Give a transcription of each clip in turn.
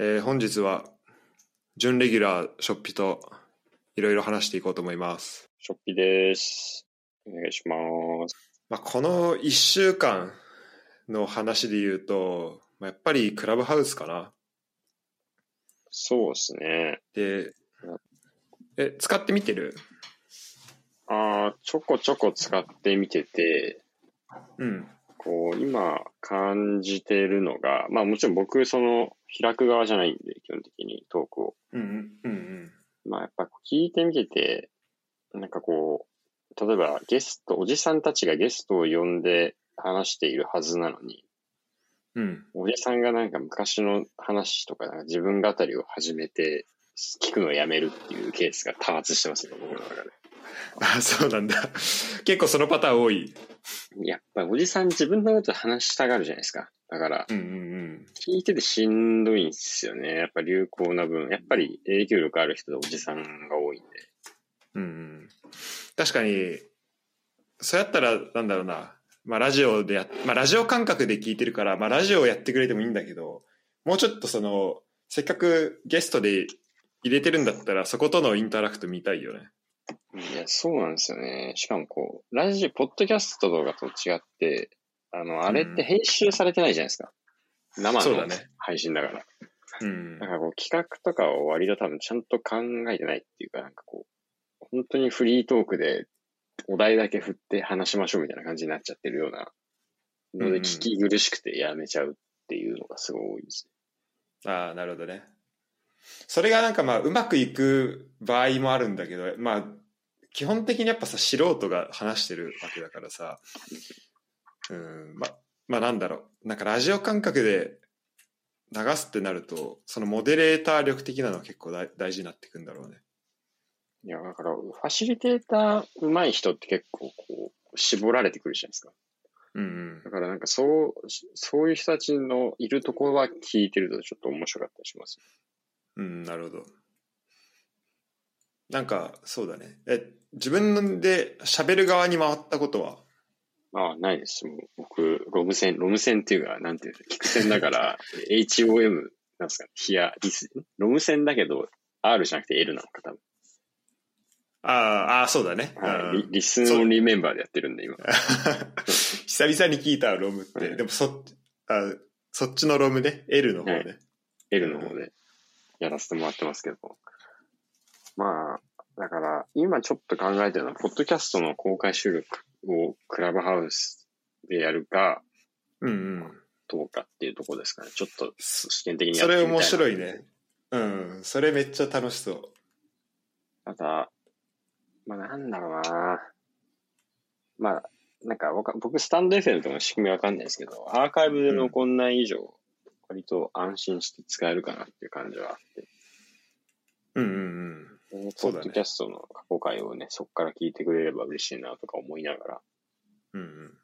えー本日は準レギュラーショッピといろいろ話していこうと思います。ショッピです。お願いします。まあ、この1週間の話で言うと、まあ、やっぱりクラブハウスかな。そうですね。で、え、使ってみてる？ああ、ちょこちょこ使ってみてて、うん。こう、今感じてるのが、まあもちろん僕、その、開く側じゃないんで、基本的にトークを。うんうんうんまあやっぱ聞いてみてて、なんかこう、例えばゲスト、おじさんたちがゲストを呼んで話しているはずなのに、うん。うん。おじさんがなんか昔の話とか、自分語りを始めて、聞くのをやめるっていうケースが多発してますね、僕の中で。あ、そうなんだ。結構そのパターン多い。やっぱりおじさん自分のこと話したがるじゃないですか。だから、うんうん聞いててしんどいんですよね。やっぱ流行な分、やっぱり影響力ある人でおじさんが多いんで。うん。うんうん。確かに、そうやったら、なんだろうな。まあラジオでやっ、まあラジオ感覚で聞いてるから、まあラジオをやってくれてもいいんだけど、もうちょっとその、せっかくゲストで入れてるんだったら、そことのインタラクト見たいよね。いや、そうなんですよね。しかもこう、ラジオ、ポッドキャストとかと違って、あの、あれって編集されてないじゃないですか。生のそうだね配信だから。うんだ。からこう、企画とかを割と多分ちゃんと考えてないっていうか、なんかこう、本当にフリートークでお題だけ振って話しましょうみたいな感じになっちゃってるようなのうんで聞き苦しくてやめちゃうっていうのがすごい多いですああ、なるほどね。それがなんかまあ、うまくいく場合もあるんだけど、まあ、基本的にやっぱさ、素人が話してるわけだからさ、うん、ま、まあなんだろう、なんかラジオ感覚で流すってなると、そのモデレーター力的なのは結構大大事になってくんだろうね。ね。いや、だから、ファシリテーター上手い人って結構こう、絞られてくるじゃないですか。うんだからなんかそう、そういう人たちのいるところは聞いてるとちょっと面白かったりします。うん。うん、なるほど。なんか、そうだね。え、自分で喋る側に回ったことは？ああ、ないです。もう僕、ロム線、ロム線っていうか、なんていうの、聞く線だから、HOM、なんですか、ヒア、リス、ロム線だけど、R じゃなくて L なのか、多分。ああ、ああ、そうだね。はい、うんリリスンオンリーメンバーでやってるんで、今。久々に聞いたロムって、はいでもそあそっちのロムね L の方ね、はい L の方でやらせてもらってますけど。まあ、だから、今ちょっと考えてるのは、ポッドキャストの公開収録をクラブハウスでやるか、うんうん。どうかっていうところですかね。ちょっとそ試験的にやってみたいな。それ面白いね。うん。それめっちゃ楽しそう。ただ、まあなんだろうな。まあ、なんかわか僕、スタンド FM とかの仕組みわかんないですけど、アーカイブで残んない以上、割と安心して使えるかなっていう感じはあって、うんうんうんポッドキャストの過去回をね、そこから聞いてくれれば嬉しいなとか思いながら。っうんうん。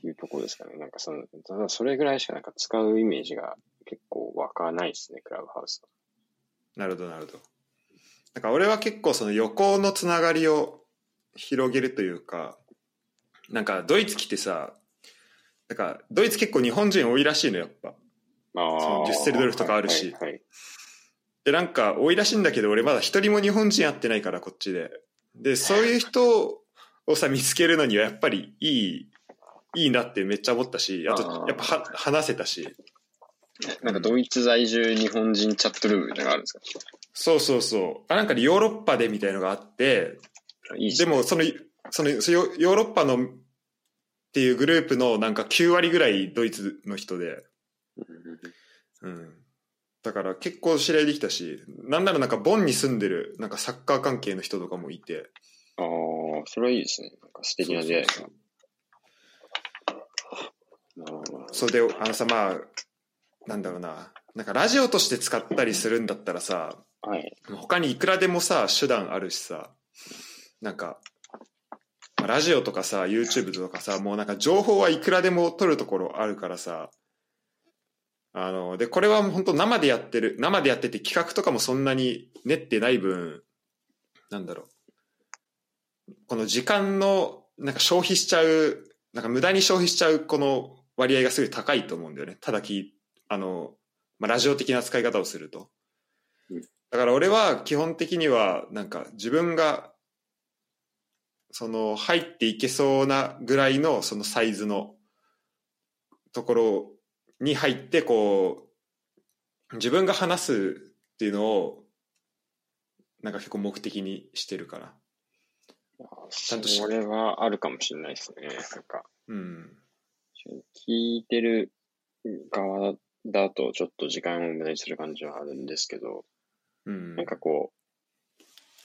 ていうところですかね。なんかその、ただそれぐらいしかなんか使うイメージが結構湧かないですね、クラブハウスは。なるほどなるほど。なんか俺は結構その横のつながりを広げるというかなんかドイツ来てさなんかドイツ結構日本人多いらしいのやっぱ。まあそのデュッセルドルフとかあるし。はいはいはいで、なんか多いらしいんだけど、俺まだ一人も日本人会ってないから、こっちで。で、そういう人をさ、見つけるのにはやっぱりいい、いいなってめっちゃ思ったし、あとやっぱは話せたし。なんかドイツ在住日本人チャットルームみたいなのがあるんですか？そうそうそう。あ、なんかヨーロッパでみたいのがあって、いいでもその、その、ヨーロッパのっていうグループのなんか9割ぐらいドイツの人で、うん。だから結構知り合いできたし、なんならなんかボンに住んでるなんかサッカー関係の人とかもいて、ああ、それはいいですね。なんか素敵な出会いが。そうで、あのさ、まあ、なんだろうな、なんかラジオとして使ったりするんだったらさ、はい。他にいくらでもさ、手段あるしさ、なんか、まあラジオとかさ、YouTube とかさ、もうなんか情報はいくらでも取るところあるからさ、あの、で、これは本当生でやってる、生でやってて企画とかもそんなに練ってない分、なんだろう、この時間の、なんか消費しちゃう、なんか無駄に消費しちゃうこの割合がすごい高いと思うんだよね。ただき、あの、まあ、ラジオ的な使い方をすると。だから俺は基本的には、なんか自分が、その入っていけそうなぐらいのそのサイズのところに入って、こう、自分が話すっていうのを、なんか結構目的にしてるから。ちゃんとしそれはあるかもしれないですね。なんか、うん。聞いてる側だとちょっと時間を無駄にする感じはあるんですけど、うん。なんかこ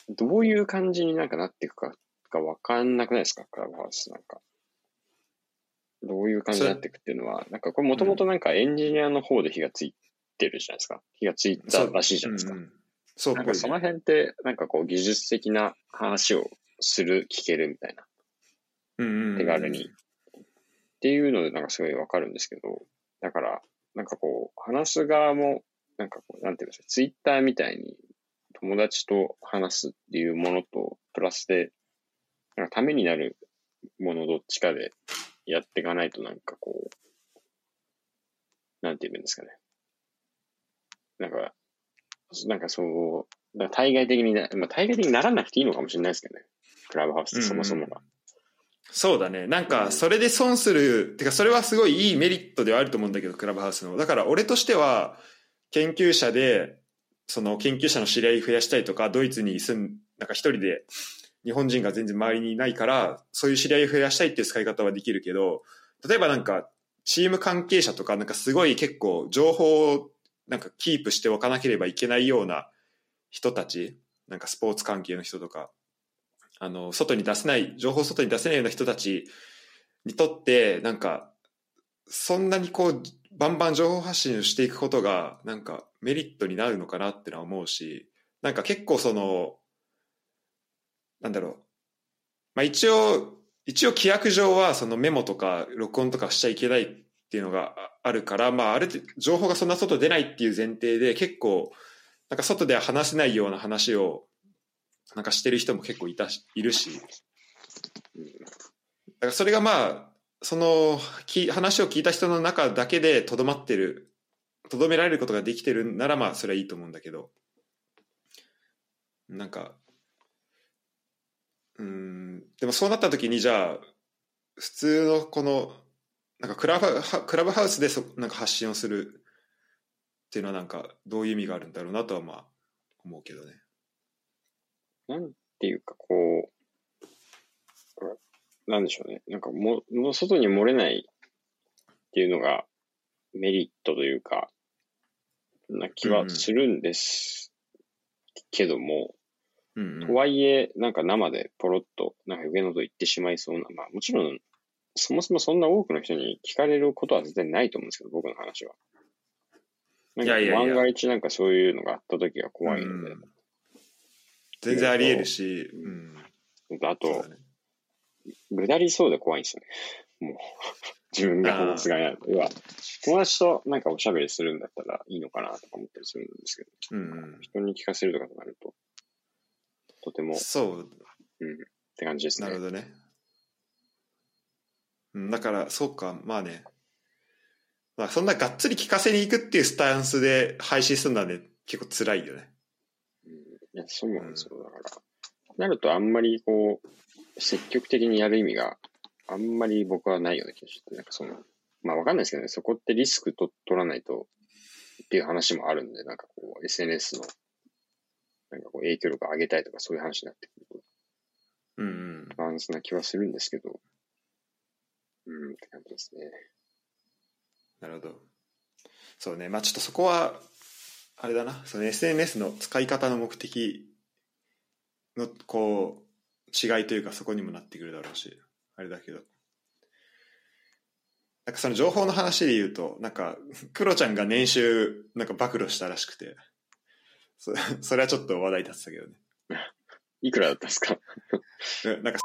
う、どういう感じになんかなっていくかがわかんなくないですか？クラブハウスなんか。どういう感じになっていくっていうのは、なんかこれもともとなんかエンジニアの方で火がついてるじゃないですか。火がついたらしいじゃないですか。うんうんそうなんかその辺って、なんかこう技術的な話をする、聞けるみたいな。うん手軽に。っていうので、なんかすごいわかるんですけど、だから、なんかこう、話す側も、なんかこう、なんていうんですか、ツイッターみたいに友達と話すっていうものと、プラスで、なんかためになるものどっちかでやっていかないと、なんかこう、なんて言うんですかね。なんか、なんかそう、だ対外的にな、まあ、対外的にならなくていいのかもしれないですけどね。クラブハウスってそもそもが。そうだね。なんか、それで損する、てか、それはすごいいいメリットではあると思うんだけど、クラブハウスの。だから、俺としては、研究者で、その研究者の知り合い増やしたいとか、ドイツに住ん、なんか一人で、日本人が全然周りにいないから、そういう知り合いを増やしたいっていう使い方はできるけど、例えばなんか、チーム関係者とか、なんかすごい結構、情報を、なんかキープしておかなければいけないような人たち、なんかスポーツ関係の人とか、あの、外に出せない、情報を外に出せないような人たちにとって、なんか、そんなにこう、バンバン情報発信をしていくことが、なんかメリットになるのかなってのは思うし、なんか結構その、なんだろう。まあ一応、一応規約上はそのメモとか録音とかしちゃいけないっていうのがあるから、まあある程度情報がそんな外出ないっていう前提で結構、なんか外では話せないような話をなんかしてる人も結構いたしいるし、だからそれがまあ、そのき話を聞いた人の中だけでとどまってる、とどめられることができてるならまあそれはいいと思うんだけど、なんか、うん、でもそうなった時にじゃあ、普通のこの、なんかクラブハクラブハウスでそなんか発信をするっていうのはなんかどういう意味があるんだろうなとはまあ思うけどね。なんていうか、こう、なんでしょうね。なんかも、もう外に漏れないっていうのがメリットというか、な気はするんですけども、うんうん。とはいえ、なんか生でポロッと、なんか上のこと言ってしまいそうな、まあもちろん、そもそもそんな多くの人に聞かれることは絶対ないと思うんですけど、僕の話は。なんかいやいやいや。万が一なんかそういうのがあった時が怖いので、うん。全然あり得るし、うん、あとぐだりそうで怖いんですよね。もう、自分が話す側になると。要は、友達となんかおしゃべりするんだったらいいのかなとか思ったりするんですけど、うんうん。人に聞かせるとかとなると、とても、っそうて感じですね。なるほどね。うんだから、そうか、まあね。まあ、そんながっつり聞かせに行くっていうスタンスで配信するのはね、結構辛いよね。うんいや、そうなんですよ。だから、なるとあんまりこう、積極的にやる意味があんまり僕はないような気がして、なんかその、まあわかんないですけどね、そこってリスクと取らないとっていう話もあるんで、なんかこう、SNS の、なんかこう、影響力を上げたいとかそういう話になってくると、うんうん。バランスな気はするんですけど、うん、って感じですね。なるほど。そうね、まあちょっとそこは、あれだな、その SNS の使い方の目的の、こう、違いというかそこにもなってくるだろうし、あれだけど。なんかその情報の話で言うと、なんか、クロちゃんが年収、なんか暴露したらしくて、そ それはちょっと話題になってたけどね。いくらだったんですか？う んなんか、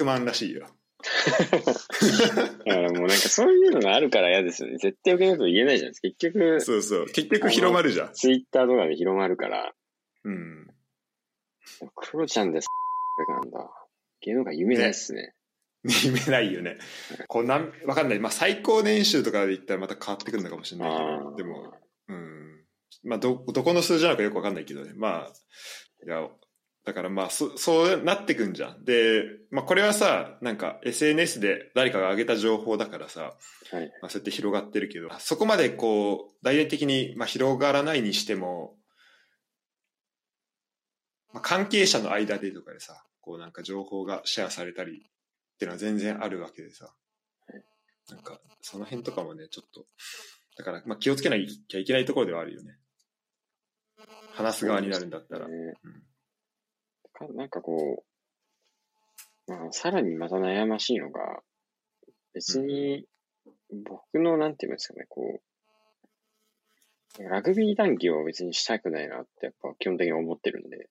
万らしいよ。だからもうなんかそういうのがあるから嫌ですよね。絶対受けないと言えないじゃないですか。結局、そうそう。結局広まるじゃん。ツイッターとかで広まるから、うん。クロちゃんです。なんだ。芸能界夢ないっすね。夢ないよね。こうなん、わかんない。まあ最高年収とかで言ったらまた変わってくるのかもしれないけあど、でも、うん。まあ、ど、どこの数字なのかよくわかんないけどね。まあ、いや、だからまあ、そ、そうなってくんじゃん。で、まあこれはさ、なんか SNS で誰かが上げた情報だからさ、はい。まあそうやって広がってるけど、そこまでこう、大々的に、まあ、広がらないにしても、まあ、関係者の間でとかでさ、こうなんか情報がシェアされたりっていうのは全然あるわけでさ、なんかその辺とかもね、ちょっと、だからまあ気をつけなきゃいけないところではあるよね。話す側になるんだったら。ねうんかなんかこう、まあ、さらにまた悩ましいのが、別に、僕の、なんて言うんですかね、こう、ラグビー談義を別にしたくないなって、やっぱ基本的に思ってるんで、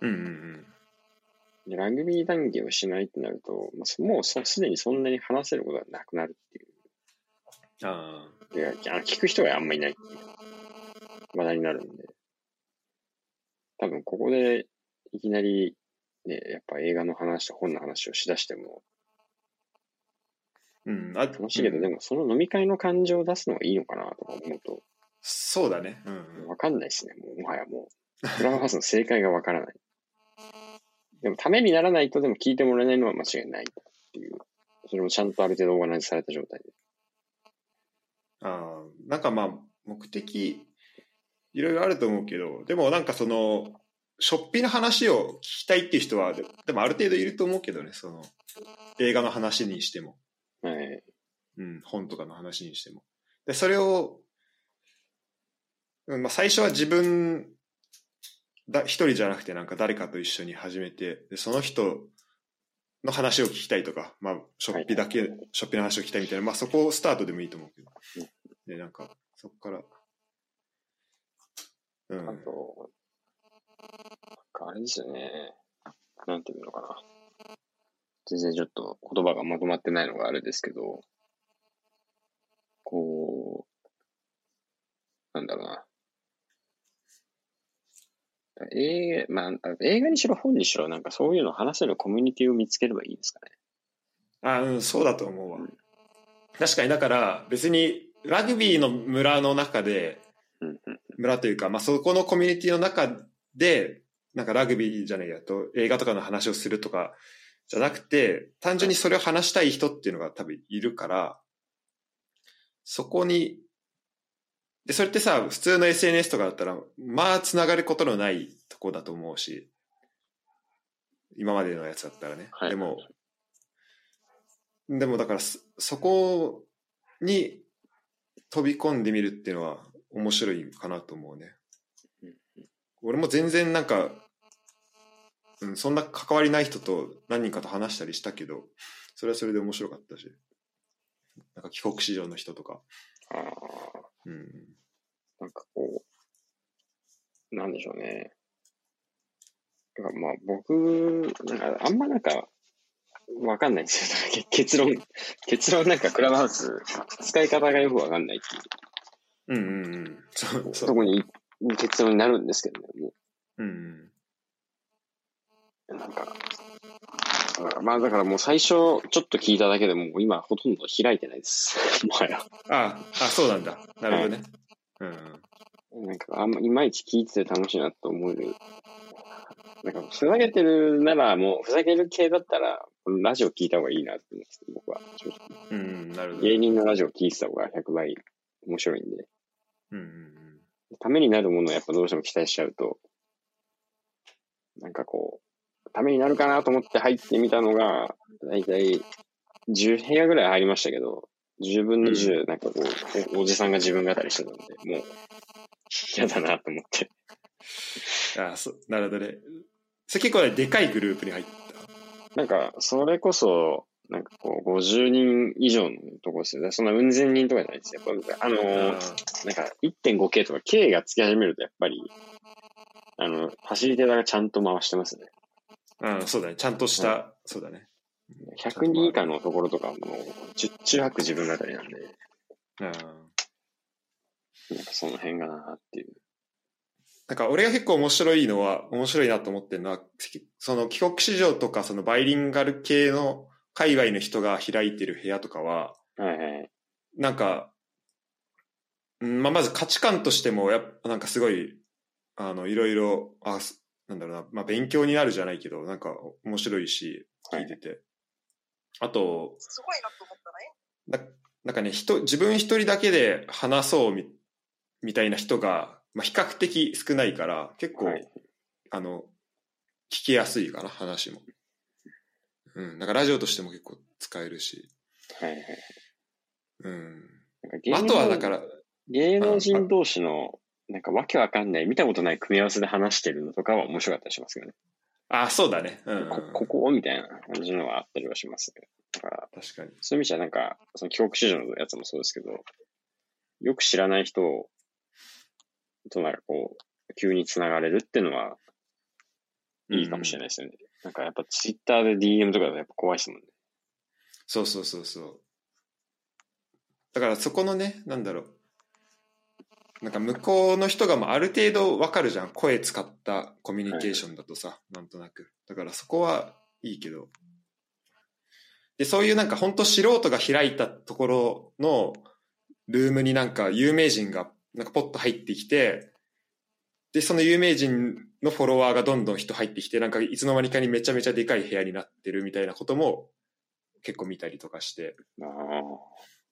うんうんでラグビー談義をしないってなると、まあ、そもうそすでにそんなに話せることがなくなるっていう。うん。あであの聞く人があんまいないっていう話題になるんで、多分ここでいきなり、ね、やっぱ映画の話と本の話をしだしてもあ。うん。あ楽しいけど、うんでもその飲み会の感情を出すのがいいのかなとか思うと、そうだね。うんうん。わかんないですね、もう、もはやもう。クラブハウスの正解がわからない。でも、ためにならないとでも聞いてもらえないのは間違いないっていう。それもちゃんとある程度オーガナイズされた状態で。ああ、なんかまあ、目的、いろいろあると思うけど、でもなんかその、ショッピーの話を聞きたいっていう人は、ででもある程度いると思うけどね、その、映画の話にしても、はい。うん、本とかの話にしても。で、それを、うんまあ、最初は自分だ、一人じゃなくてなんか誰かと一緒に始めて、でその人の話を聞きたいとか、まあ、ショッピーだけ、ショッピーの話を聞きたいみたいな、まあそこをスタートでもいいと思うけど。で、なんか、そこから、うん。あと、なんかあれですよね。なんていうのかな。全然ちょっと言葉がまとまってないのがあれですけど、こう、なんだろうな。映画、まあ、映画にしろ本にしろ、なんかそういうのを話せるコミュニティを見つければいいですかね。あ、うん、そうだと思うわ。確かに、だから、別に、ラグビーの村の中で、うんうん。村というか、まあ、そこのコミュニティの中で、なんかラグビーじゃないやと、映画とかの話をするとか、じゃなくて、単純にそれを話したい人っていうのが多分いるから、そこに、で、それってさ、普通の SNS とかだったら、まあ、つながることのないとこだと思うし、今までのやつだったらね。はいでも、でもだからそ、そこに飛び込んでみるっていうのは面白いかなと思うね。俺も全然なんか、うん、そんな関わりない人と何人かと話したりしたけど、それはそれで面白かったし。なんか帰国子女の人とか。ああ、うん。なんかこう、なんでしょうね。まあ僕、なんかあんまなんか、わかんないんですよ。結論、結論なんかクラブハウス、使い方がよくわかんないっていううんうんうん。そう、そ。こに結論になるんですけどね。もうんうん。うなんか、まあだからもう最初ちょっと聞いただけでもう今ほとんど開いてないです。もはや。ああ、そうなんだ。なるほどね。うん。なんかあんまいまいち聞いてて楽しいなと思える。なんかふざけてるならもうふざける系だったらラジオ聞いた方がいいなって思って僕は。うん、なるほど。芸人のラジオ聞いてた方が100倍面白いんで。うんうんためになるものをやっぱどうしても期待しちゃうと、なんかこう、ためになるかなと思って入ってみたのが、だいたい10部屋ぐらい入りましたけど、10分の10、なんかこう、おおじさんが自分語りしてたんで、もう、嫌だなと思って。うん。ああ、そう、なるほどね。それ結構ね、でかいグループに入った？なんか、それこそ、なんかこう、50人以上のとこですよね。そんなうん千人とかじゃないですよ。やっぱあのーあなんか 1.5K とか K がつき始めるとやっぱり、あの、ファシリテーターがちゃんと回してますね。あうん、そうだね。ちゃんとした、そうだね。100人以下のところとかもう、十中八九自分語りなんで、うん。なんかその辺がなっていう。なんか俺が結構面白いのは、面白いなと思ってるのは、その帰国子女とかそのバイリンガル系の海外の人が開いてる部屋とかは、はいはい。なんか、うんまあ、まず価値観としてもやっぱなんかすごいあのいろいろあすなんだろうな、まあ、勉強になるじゃないけどなんか面白いし聞いてて、あとすごいなと思ったね。ななんかね人自分一人だけで話そうみみたいな人が、まあ、比較的少ないから結構、はいあの聞きやすいかな話も。うん、なんかラジオとしても結構使えるし、はいはい。うん、なんあとはだから、芸能人同士の、なんかわけわかんない、見たことない組み合わせで話してるのとかは面白かったりしますけどね。あ、そうだね。うん、うん、こここみたいな感じのはあったりはしますけど。だから、確かに。そういう意味じゃなんか、その帰国子女のやつもそうですけど、よく知らない人となんかこう、急に繋がれるっていうのは、いいかもしれないですよね。なんかやっぱツイッターで DM とかだとやっぱ怖いですもんね。そうそうそうそう。だからそこのね、なんだろう。なんか向こうの人がまあある程度わかるじゃん。声使ったコミュニケーションだとさ、なんとなく。だからそこはいいけど。で、そういうなんか本当素人が開いたところのルームになんか有名人がなんかポッと入ってきて、で、その有名人のフォロワーがどんどん人入ってきて、なんかいつの間にかにめちゃめちゃでかい部屋になってるみたいなことも結構見たりとかして、ああ、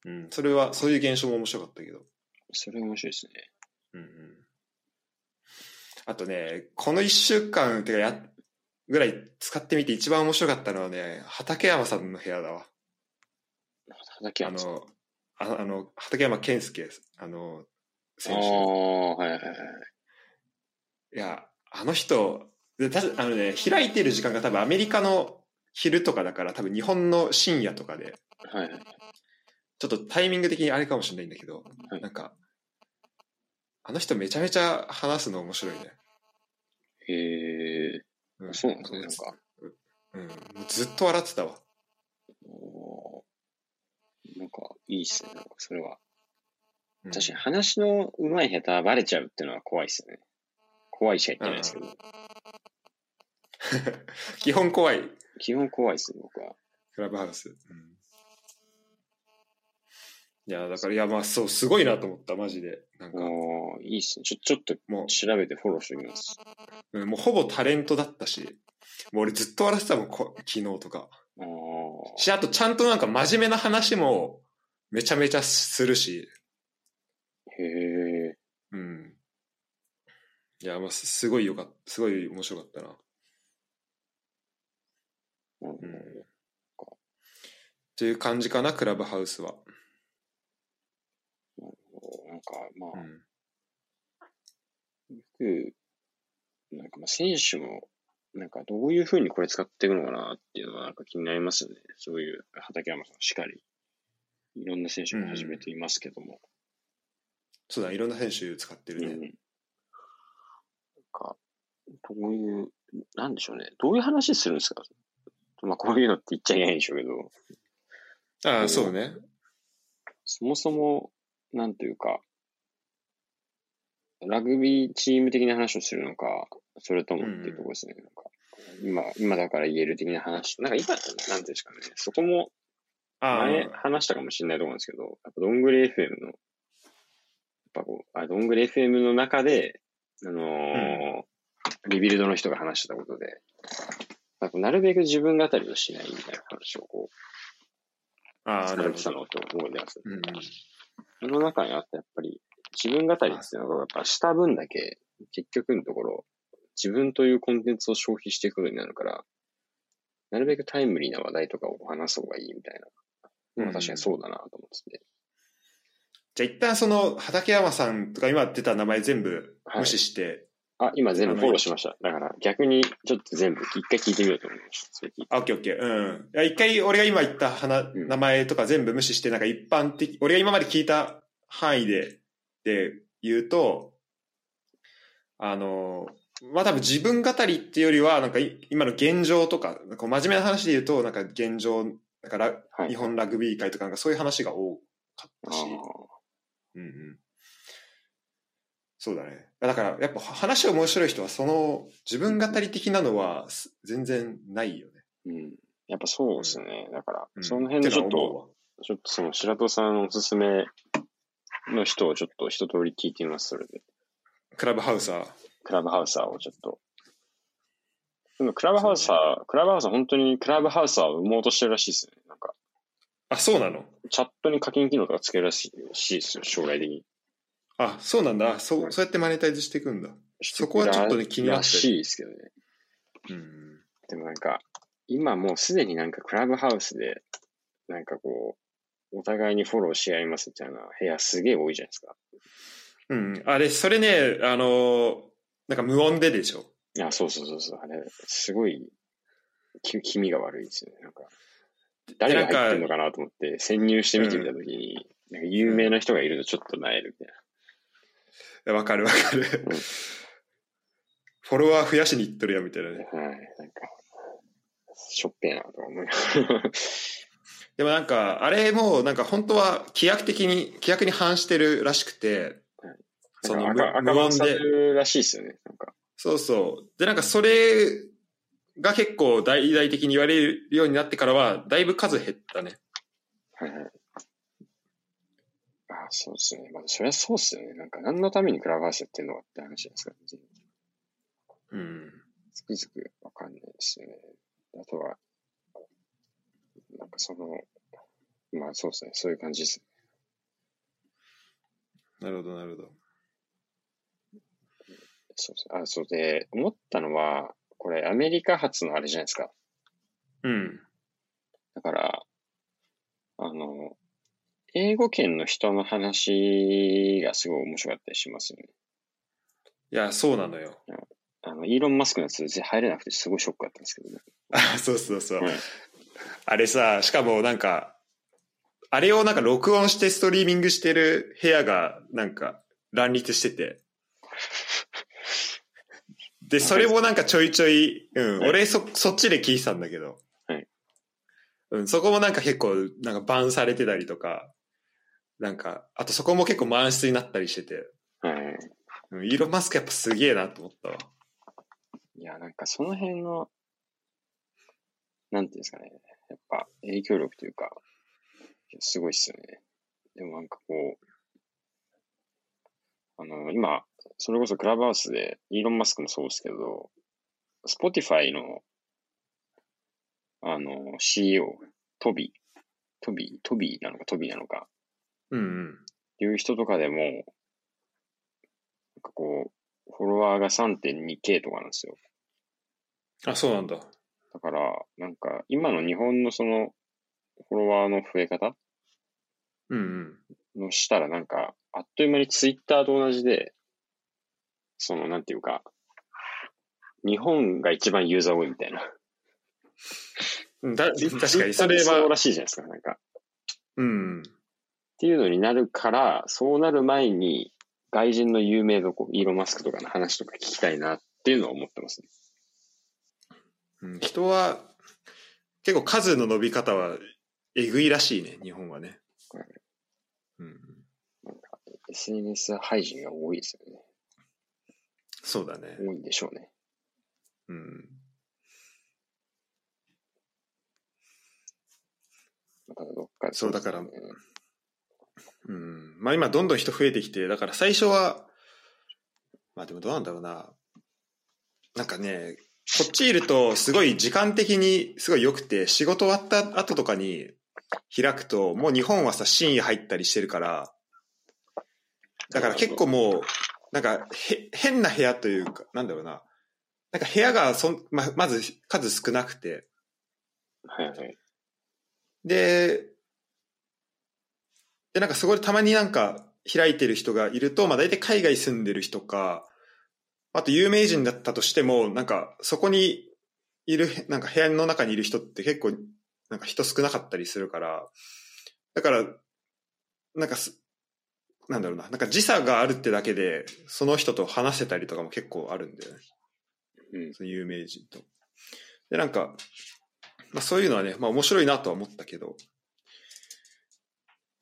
うん、それは、そういう現象も面白かったけど。それ面白いですね。うんうん。あとね、この一週間、てかや、ぐらい使ってみて一番面白かったのはね、畠山さんの部屋だわ。あ畑山さん。の、ああの、畠山健介、あの、あ選あ、はいはいはい。手。いや、あの人、でたあのね、開いてる時間が多分アメリカの昼とかだから多分日本の深夜とかで、はいはい。ちょっとタイミング的にあれかもしれないんだけど、はいなんか、あの人めちゃめちゃ話すの面白いね。へえ、うんそうなんですね、なんか。うん、もうずっと笑ってたわ。おーなんか、いいっすね、なんかそれは。うん確かに話の上手い下手はバレちゃうっていうのは怖いっすよね。怖いしか言ってないですけど。基本怖い、基本怖いっすね、僕は。クラブハウス。うんいや、だから、いや、まあ、そう、すごいなと思った、マジで。なんか、いいっすね。ちょ、ちょっとも調べてフォローしておきます。う、うんもうほぼタレントだったし、もう俺ずっと笑ってたもん、こ昨日とか。し、あとちゃんとなんか真面目な話もめちゃめちゃするし、へえ。うん。いや、まあ、すすごいよかった。すごい面白かったな。なるほどうん。っていう感じかな、クラブハウスは。なんか、まあ、うん。よく、なんかまあ選手も、なんかどういうふうにこれ使っていくのかなっていうのはなんか気になりますよね。そういう畠山さんしかり。いろんな選手も始めていますけども。そうだ、いろんな選手使ってるうん。ね。なんか、どういう、なんでしょうね。どういう話するんですか？まあこういうのって言っちゃいけないんでしょうけど、ああ、うんそうね。そもそも、なんというか、ラグビーチーム的な話をするのか、それともっていうところですね。なんか今、今だから言える的な話。なんか今、なんていうんですかね。そこもあ前話したかもしれないと思うんですけど、やっぱどんぐり FM の、やっぱこう、あどんぐり FM の中で、あのーリビルドの人が話してたことで、なんかなるべく自分語りをしないみたいな話をこあ、う、ああ、さなるほど。れてたのと思い出す。うんうん。その中にあったやっぱり、自分語りっていうのがやっぱした分だけ、結局のところ、自分というコンテンツを消費していくことになるから、なるべくタイムリーな話題とかを話す方がいいみたいな。まあ確かにそうだなと思ってて。じゃあ一旦その畠山さんとか今出た名前全部はい無視して、あ、今全部フォローしました。だから逆にちょっと全部一回聞いてみようと思いました。それ聞いてあ、オッケーオッケー。うん。いや、一回俺が今言った花、ん名前とか全部無視して、なんか一般的、俺が今まで聞いた範囲で、で言うと、あの、まあ多分自分語りっていうよりは、なんかい今の現状とか、こう真面目な話で言うと、なんか現状、なんかラはい日本ラグビー界とかなんかそういう話が多かったし、あうんうん。そうだね。だから、やっぱ話面白い人は、その自分語り的なのはす全然ないよね。ーうん。やっぱそうですね。だから、うんその辺でちょっと、ちょっとその白戸さんおすすめの人をちょっと一通り聞いてみます、それで。クラブハウサー。クラブハウサーをちょっと。でもクラブハウサー、クラブハウサー本当にクラブハウサーを生もうとしてるらしいですね。なんか、あ、そうなの？チャットに課金機能とかつけるらしいらしいですよ、将来的に。あ、そうなんだ。そう、そうやってマネタイズしていくんだ。そこはちょっとね気になってるらしいですけどね。うん。でもなんか、今もうすでになんかクラブハウスで、なんかこう、お互いにフォローし合いますみたいな部屋すげえ多いじゃないですか。うん。あれ、それね、あのーなんか無音ででしょ。いや、そうそうそうそう。あれ、すごい、き気味が悪いですよね。なんか、誰が入ってるのかなと思って、潜入して見てみたときに、なんか有名な人がいるとちょっとなえるみたいいやわかるわかる。フォロワー増やしに行っとるやんみたいなね。な。はい。なんか、しょっぺーなとか思いながら。でもなんか、あれもなんか本当は規約的に、規約に反してるらしくて、その無無音で。るらしいですよね。なんか、そうそう。で、なんかそれが結構大々的に言われるようになってからは、だいぶ数減ったね。はいはい。あそうですよね。まあ、そりゃそうっすよね。なんか、何のためにクラブハウスやってんのかって話ですか。うん。つくづくわかんないですよね。あとは、なんかその、まあそうですね。そういう感じです。なるほど、なるほど。そうですあ、そうで、思ったのは、これアメリカ発のあれじゃないですか。うん。だから、あの、英語圏の人の話がすごい面白かったりしますよね。いや、そうなのよ。あの、イーロン・マスクのやつ全然入れなくてすごいショックだったんですけどね。あ、そうそうそう。はいあれさ、しかもなんか、あれをなんか録音してストリーミングしてる部屋がなんか乱立してて。で、それもなんかちょいちょい、うん、はい俺そ、そっちで聞いてたんだけど。はいうん、そこもなんか結構、なんかバンされてたりとか、なんか、あとそこも結構満室になったりしてて、はい。うん、イーロン・マスクやっぱすげえなと思ったわ。いや、なんかその辺の、なんていうんですかね。やっぱ影響力というか、すごいっすよね。でもなんかこう、あの、今、それこそクラブハウスで、イーロン・マスクもそうですけど、 Shopify の、あの、CEO、トビ、トビ、トビなのかトビなのか、うんうん。っていう人とかでも、なんかこう、フォロワーが 3.2K とかなんですよ。あ、そうなんだ。だから、なんか、今の日本のその、フォロワーの増え方？うんうん。のしたら、なんか、あっという間にツイッターと同じで、その、なんていうか、日本が一番ユーザー多いみたいな。うんだ確かに、それは、そうらしいじゃないですか、なんか。っうん。ていうのになるから、そうなる前に、外人の有名どこ、イーロン・マスクとかの話とか聞きたいなっていうのは思ってますね。うん人は、結構数の伸び方はえぐいらしいね、日本はね。うん、なんか、SNS 配信が多いですよね。そうだね。多いんでしょうね。うん。またどっかでそうだからねうん。まあ今どんどん人増えてきて、だから最初は、まあでもどうなんだろうな。なんかね、こっちいるとすごい時間的にすごい良くて、仕事終わった後とかに開くと、もう日本はさ、深夜入ったりしてるから、だから結構もう、なんかへ変な部屋というか、なんだろうな。なんか部屋がそん、ままず数少なくて、はいはい。で、で、なんかそこでたまになんか開いてる人がいると、まあ大体海外住んでる人か、あと有名人だったとしても、なんかそこにいる、なんか部屋の中にいる人って結構、なんか人少なかったりするから、だから、なんかす、なんだろうな、なんか時差があるってだけで、その人と話せたりとかも結構あるんだよね。うん。その有名人と。で、なんか、まあそういうのはね、まあ面白いなとは思ったけど、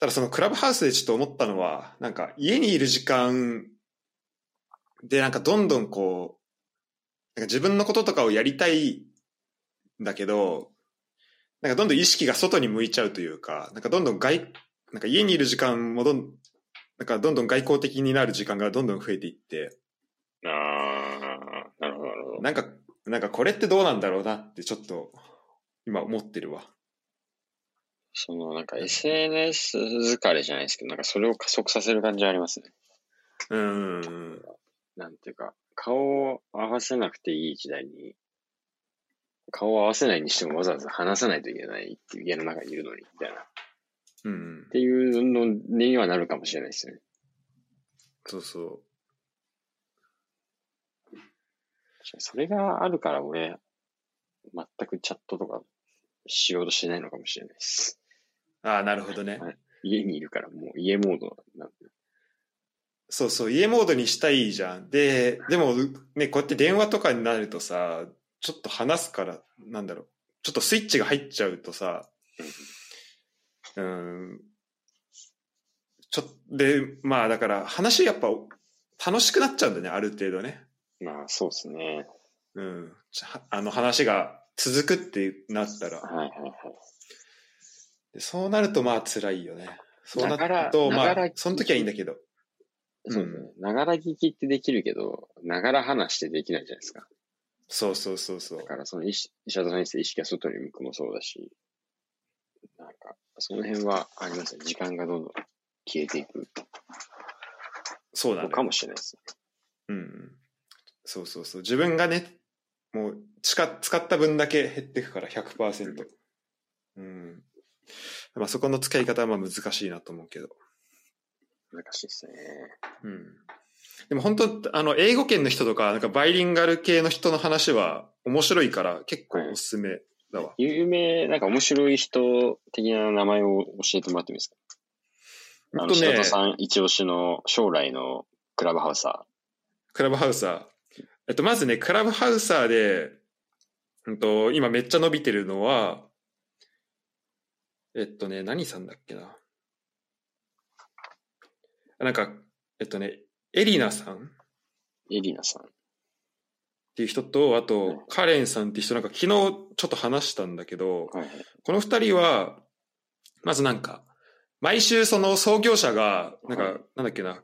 ただそのクラブハウスでちょっと思ったのは、なんか家にいる時間でなんかどんどんこう、なんか自分のこととかをやりたいんだけど、なんかどんどん意識が外に向いちゃうというか、なんかどんどん外、なんか家にいる時間もどん、なんかどんどん外交的になる時間がどんどん増えていって、ああ、なるほど、なるほど。なんか、なんかこれってどうなんだろうなってちょっと今思ってるわ。その、なんか SNS 疲れじゃないですけど、なんかそれを加速させる感じはありますね。うーん。なんていうか、顔を合わせなくていい時代に、顔を合わせないにしてもわざわざ話さないといけないっていう家の中にいるのに、みたいな。っうん。ていうのにはなるかもしれないですね。そうそう。それがあるから俺、全くチャットとかしようとしてないのかもしれないです。ああ、なるほどね。家にいるからもう家モードなんで。そうそう、家モードにしたいじゃん。で、でもね、こうやって電話とかになるとさ、ちょっと話すから、なんだろう。ちょっとスイッチが入っちゃうとさ、うん。ちょっと、で、まあだから話やっぱ楽しくなっちゃうんだね、ある程度ね。まあそうですね。うん。あの話が続くってなったら。はいはいはい。でそうなるとまあ辛いよね。そうなると、まあその時はいいんだけど。そうね。ながら聞きってできるけど、ながら話してできないじゃないですか。そうそうそうそうだ。からその石石田さんにして意識が外に向くもそうだし、なんか、その辺はありますね。時間がどんどん消えていくそうだね。のかもしれないですね。うん。そうそうそう。自分がね、もう使使った分だけ減っていくから100%。うん。まあそこの使い方はまあ難しいなと思うけど。難しいですね。うん。でも本当、あの、英語圏の人とか、なんかバイリンガル系の人の話は面白いから結構おすすめだわ。有名、なんか面白い人的な名前を教えてもらってもいいですか？あの、ねさん一押しの将来のクラブハウサクラブハウサー。えっと、まずね、クラブハウサーで、うんと、今めっちゃ伸びてるのは、えっとね、何さんだっけな？なんか、えっとね、エリナさん？エリナさん。ていう人と、あうんと、カレンさんっていう人、なんか昨日ちょっと話したんだけど、はいはい。この二人は、まずなんか、毎週その創業者が、なんはいか、なんだっけな、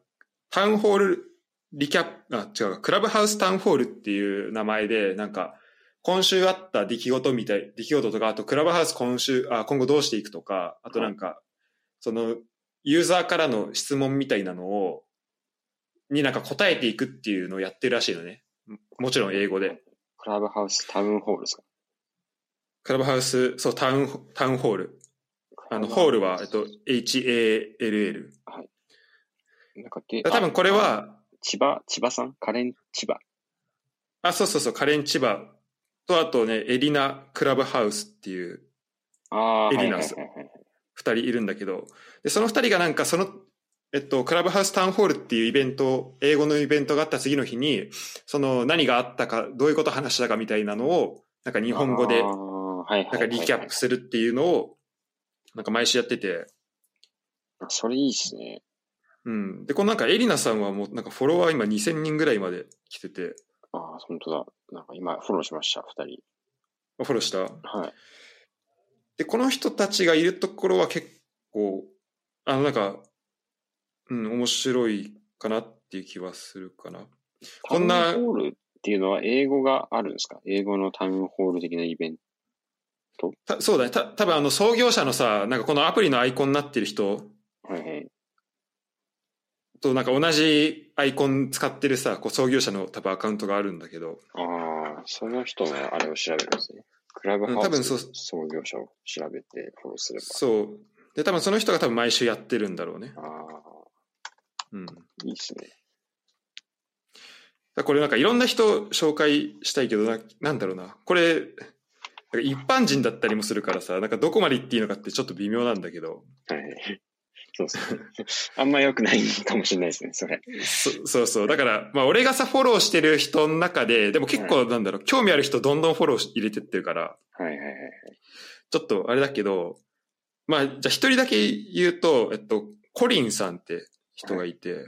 タウンホールリキャップ、あ、違う、クラブハウスタウンホールっていう名前で、なんか、今週あった出来事みたい、出来事とか、あとクラブハウス今週、あ、今後どうしていくとか、あとなんか、その、ユーザーからの質問みたいなのを、になんか答えていくっていうのをやってるらしいのね。もちろん英語で。クラブハウスタウンホールですか？クラブハウス、そう、タウン、タウンホール。あの、ホールは、えっと、HALL。なんかで多分これ、は、千葉、千葉さん？カレン千葉。あ、そうそうそう、カレン・千葉と、あとね、エリナ・クラブハウスっていうエリナス二人いるんだけど、で、その二人がなんかその、えっと、クラブハウスタウンホールっていうイベント、英語のイベントがあった次の日に、その何があったか、どういうことを話したかみたいなのを、なんか日本語でなんかリキャップするっていうのを、なんか毎週やってて、あそれいいっすね。うん。で、このなんかエリナさんはもうなんかフォロワー今2000人ぐらいまで来てて、ああ、本当だ。なんか今、フォローしました、二人。フォローした？はい。で、この人たちがいるところは結構、あの、なんか、うん、面白いかなっていう気はするかな。こんなタウンホールっていうのは英語があるんですか？英語のタウンホール的なイベント？たそうだね。た多分あの創業者のさ、なんかこのアプリのアイコンになってる人はいはい。となんか同じアイコン使ってるさ、こう創業者の多分アカウントがあるんだけど、ああ、その人のあれを調べるんですね。クラブハウス創業者を調べてフォローすれば。そう。で、多分その人が多分毎週やってるんだろうね。ああ、うん。いいっすね。らこれなんかいろんな人紹介したいけどな、なんだろうな。これ、一般人だったりもするからさ、なんかどこまで言っていいのかってちょっと微妙なんだけど、はい。そうですね。あんま良くないかもしれないですね、それ。そそうそう。だから、まあ俺がさ、フォローしてる人の中で、でも結構なんだろう、興味ある人どんどんフォロー入れてってるから、はいはいはい。ちょっとあれだけど、まあ、じゃあ一人だけ言うと、えっと、コリンさんって人がいて、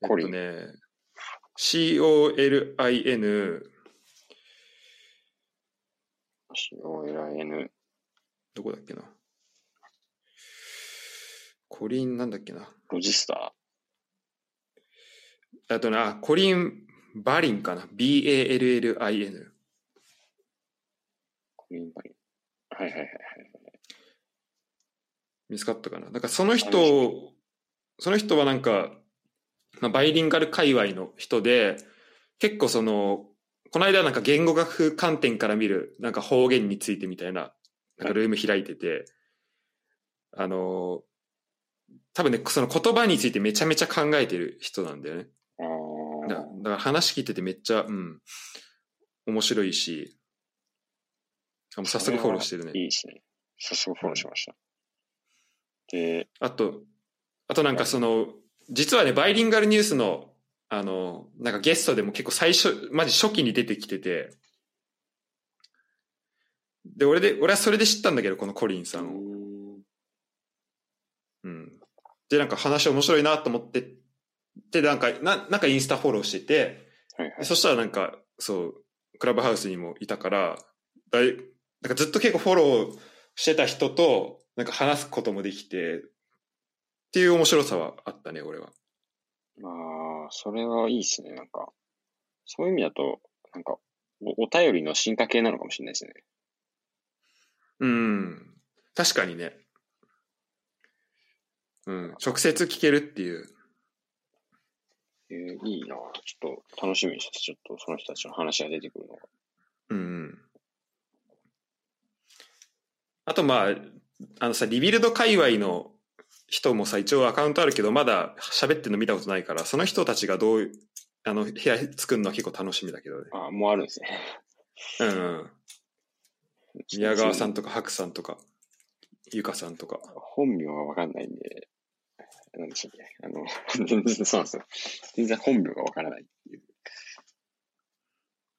コリンえっとね、C-O-L-I-N、COLIN。どこだっけな。コリン、なんだっけな。ロジスタあとな、コリン・バリンかな。B-A-L-L-I-N。コリンバリン。はいはいはいはい。見つかったかな。なんかその人、その人はなんか、まあ、バイリンガル界隈の人で、結構その、この間なんか言語学観点から見るなんか方言についてみたいな、なんかルーム開いてて、あの、多分ね、その言葉についてめちゃめちゃ考えてる人なんだよね。あだあ。だから話聞いててめっちゃ、うん、面白いし、あもう早速フォローしてるね。いいですね。早速フォローしました。で、あと、あとなんかその、実はね、バイリンガルニュースの、あの、なんかゲストでも結構最初、マジ初期に出てきてて、で、俺で、俺はそれで知ったんだけど、このコリンさうんを。んうん。で、なんか話面白いなと思って、で、なんか、ななんかインスタフォローしてて、はいはい。そしたらなんか、そう、クラブハウスにもいたから、だいなんかずっと結構フォローしてた人と、なんか話すこともできて、っていう面白さはあったね、俺は。まあ、それはいいですね。なんか、そういう意味だと、なんか、おお便りの進化系なのかもしれないですね。うん。確かにね。うん。直接聞けるっていう。えーいいなちょっと楽しみにして、ちょっとその人たちの話が出てくるのが。うんうん。あとまあ、あのさ、リビルド界隈の人もさ、一応アカウントあるけど、まだ喋ってるの見たことないから、その人たちがどうあの、部屋作るのは結構楽しみだけどね。あ、もうあるんですね。うんうん。宮川さんとか、白さんとか、ゆかさんとか。本名がわかんないんで、なんでしたっけ？あの、全 然そうなんですよ。全然本名がわからないっていう。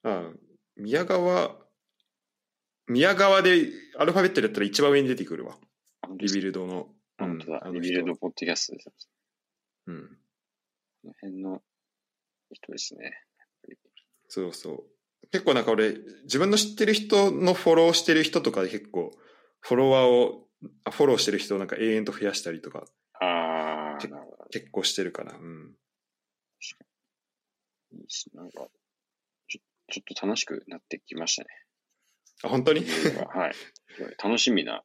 うん。宮川、宮川でアルファベットでやったら一番上に出てくるわ。 Rebuild の。本当だうん、 Rebuild ポッドキャストです。うん。この辺の人ですね。そうそう。結構なんか俺、自分の知ってる人のフォローしてる人とかで結構、フォロワーを、あフォローしてる人をなんか永遠と増やしたりとか、あ。結構してるかな。うん。いいっすなんか、ちょちょっと楽しくなってきましたね。あ、本当に？はい。楽しみな、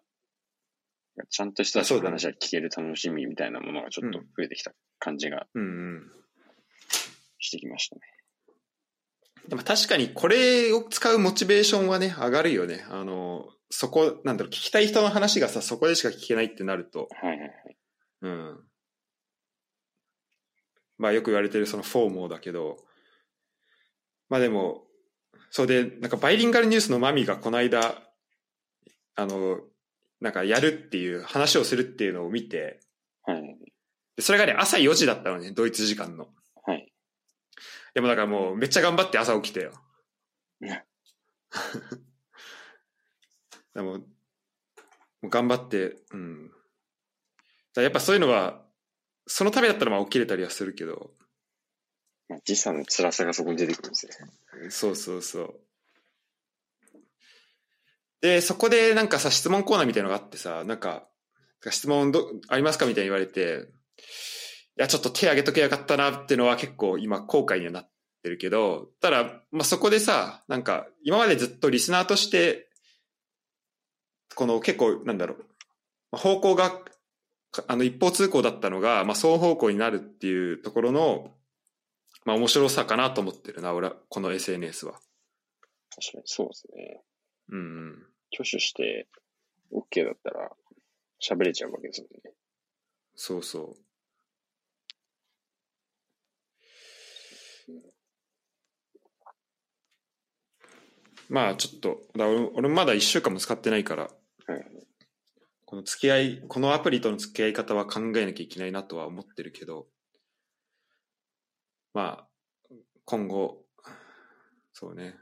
ちゃんとした話が聞ける楽しみみたいなものがちょっと増えてきた感じがうんうん。してきましたね。でも確かにこれを使うモチベーションはね、上がるよね。あの、そこ、なんだろう、聞きたい人の話がさ、そこでしか聞けないってなると、はいはいはい。うん。まあよく言われてるそのフォーモーだけど、まあでも、それで、なんかバイリンガルニュースのマミがこの間、あの、なんかやるっていう話をするっていうのを見て、はい。でそれがね、朝4時だったのね、ドイツ時間の。はい。でもだからもうめっちゃ頑張って朝起きたよ。ね でも、もう頑張って、うん。だやっぱそういうのは、そのためだったらまあ起きれたりはするけど、まあ、時差の辛さがそこに出てくるんですね。そうそうそう。で、そこでなんかさ、質問コーナーみたいなのがあってさ、なんか、質問どありますかみたいに言われて、いや、ちょっと手挙げとけやがったなっていうのは結構今後悔にはなってるけど、ただ、まあ、そこでさ、なんか、今までずっとリスナーとして、この結構、なんだろう、まあ方向が、かあの一方通行だったのが、まあ、双方向になるっていうところの、まあ面白さかなと思ってるな、俺は、この SNS は。確かにそうですね。うんうん。挙手して OK だったら喋れちゃうわけですもんね。そうそう。まあちょっと、だ俺俺まだ一週間も使ってないから、はい。この付き合い、このアプリとの付き合い方は考えなきゃいけないなとは思ってるけど、まあ、今後、そうね。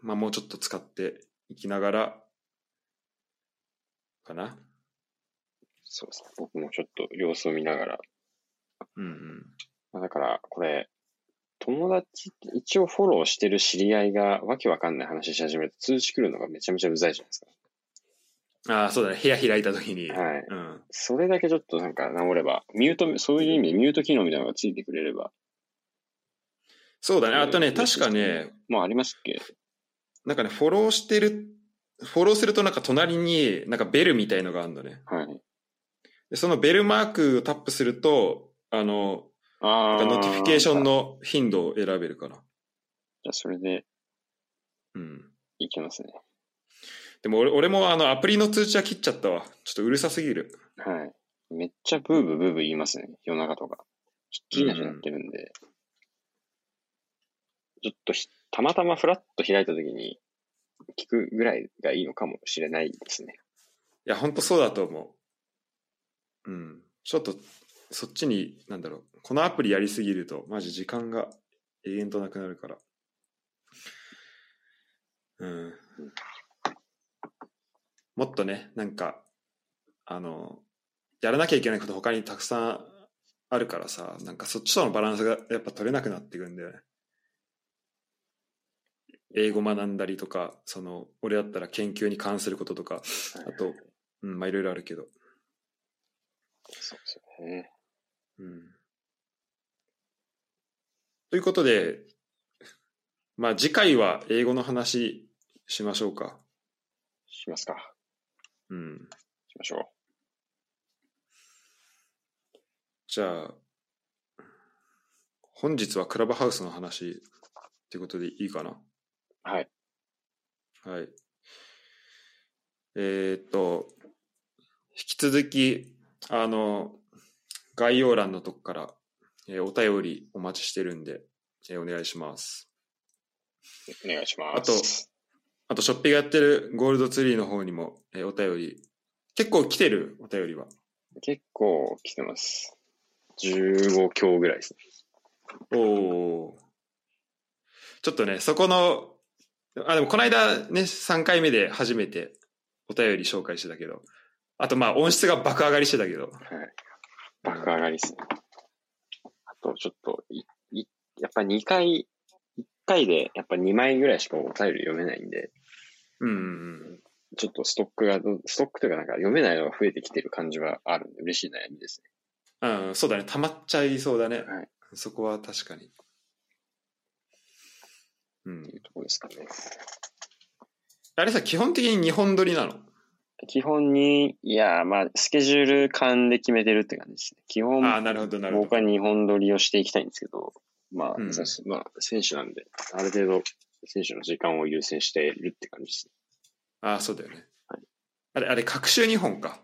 まあもうちょっと使っていきながら、かな。そうですね。僕もちょっと様子を見ながら。うんうん。まあ、だから、これ、友達って一応フォローしてる知り合いがわけわかんない話し始めると通知来るのがめちゃめちゃうざいじゃないですか。ああ、そうだね。部屋開いたときに。はいうん。それだけちょっとなんか治れば、ミュート、そういう意味でミュート機能みたいなのがついてくれれば。そうだね。あとね、うん確かね、まあありますっけなんかね、フォローしてる、フォローするとなんか隣になんかベルみたいのがあるのね。はい。でそのベルマークをタップすると、あの、ああ。 notification の頻度を選べるから。あそれでうん。いけますね。でも俺俺もあのアプリの通知は切っちゃったわ。ちょっとうるさすぎる。はい。めっちゃブーブーブーブー言いますね。夜中とか。ひっきりなしになってるんで。ちょっとひたまたまフラッと開いたときに聞くぐらいがいいのかもしれないですね。いや、ほんとそうだと思う。うん。ちょっと、そっちに、なんだろう。このアプリやりすぎると、マジ時間が永遠となくなるから。うん。もっとね、なんか、あの、やらなきゃいけないこと他にたくさんあるからさ、なんかそっちとのバランスがやっぱ取れなくなってくんだよね。英語学んだりとか、その、俺だったら研究に関することとか、あと、うん、まあいろいろあるけど。そうですよね。うん。ということで、まあ次回は英語の話しましょうか。しますか。うん。しましょじゃあ、本日はクラブハウスの話ってことでいいかな？う。はい。はい。えーっと、引き続き、あの、概要欄のとこから、えーお便りお待ちしてるんで、えーお願いします。お願いします。あとあと、ショッピがやってるゴールドツリーの方にも、えーお便り、結構来てるお便りは。結構来てます。15強ぐらいですね。おお。ちょっとね、そこの、あ、でもこの間ね、3回目で初めてお便り紹介してたけど、あとまあ音質が爆上がりしてたけど、はい。爆上がりですね。あと、ちょっと、い、い、やっぱ2回、1回でやっぱ2枚ぐらいしかお便り読めないんで、うんうんうん。ちょっとストックがど、ストックというかなんか読めないのが増えてきてる感じはあるんで、嬉しい悩みですね。うん、そうだね。溜まっちゃいそうだね。はいそこは確かに。うんとい。うところですかね。あれさ、基本的に日本撮りなの？基本に、いや、まあ、スケジュール感で決めてるって感じですね。基本、ああ、なるほど、なるほど。僕は日本撮りをしていきたいんですけど、まあ、うんまあ、選手なんで、ある程度、選手の時間を優先してるって感じですね。ああ、そうだよね。はいあれ、あれ、各週2本か。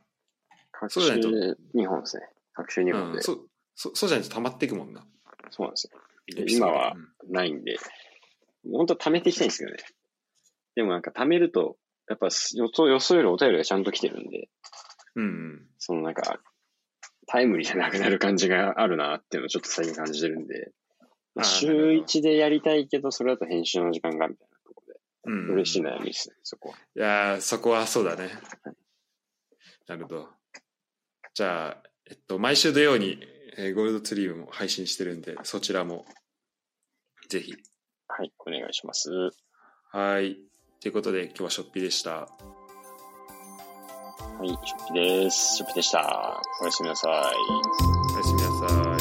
各週2本ですね。各週2本で。うん、そそそうじゃないと溜まっていくもんな。そうなんですよ。今はうんないんで、本当は貯めていきたいんですけどね。でもなんか貯めると、やっぱ予想予想よりお便りがちゃんと来てるんで、うんうん。そのなんか、タイムリーじゃなくなる感じがあるなっていうのをちょっと最近感じてるんで、まあ週なるほど1でやりたいけど、それだと編集の時間がみたいなところうんで、嬉しい悩みですね、そこは。いやーそこはそうだね。なるほど。じゃあ、えっと、毎週土曜に、えーゴールドツリーも配信してるんで、そちらも、ぜひ。はい、お願いします。はい。ということで、今日はショッピーでした。はい、ショッピです。ショッピでした。おやすみなさい。おやすみなさい。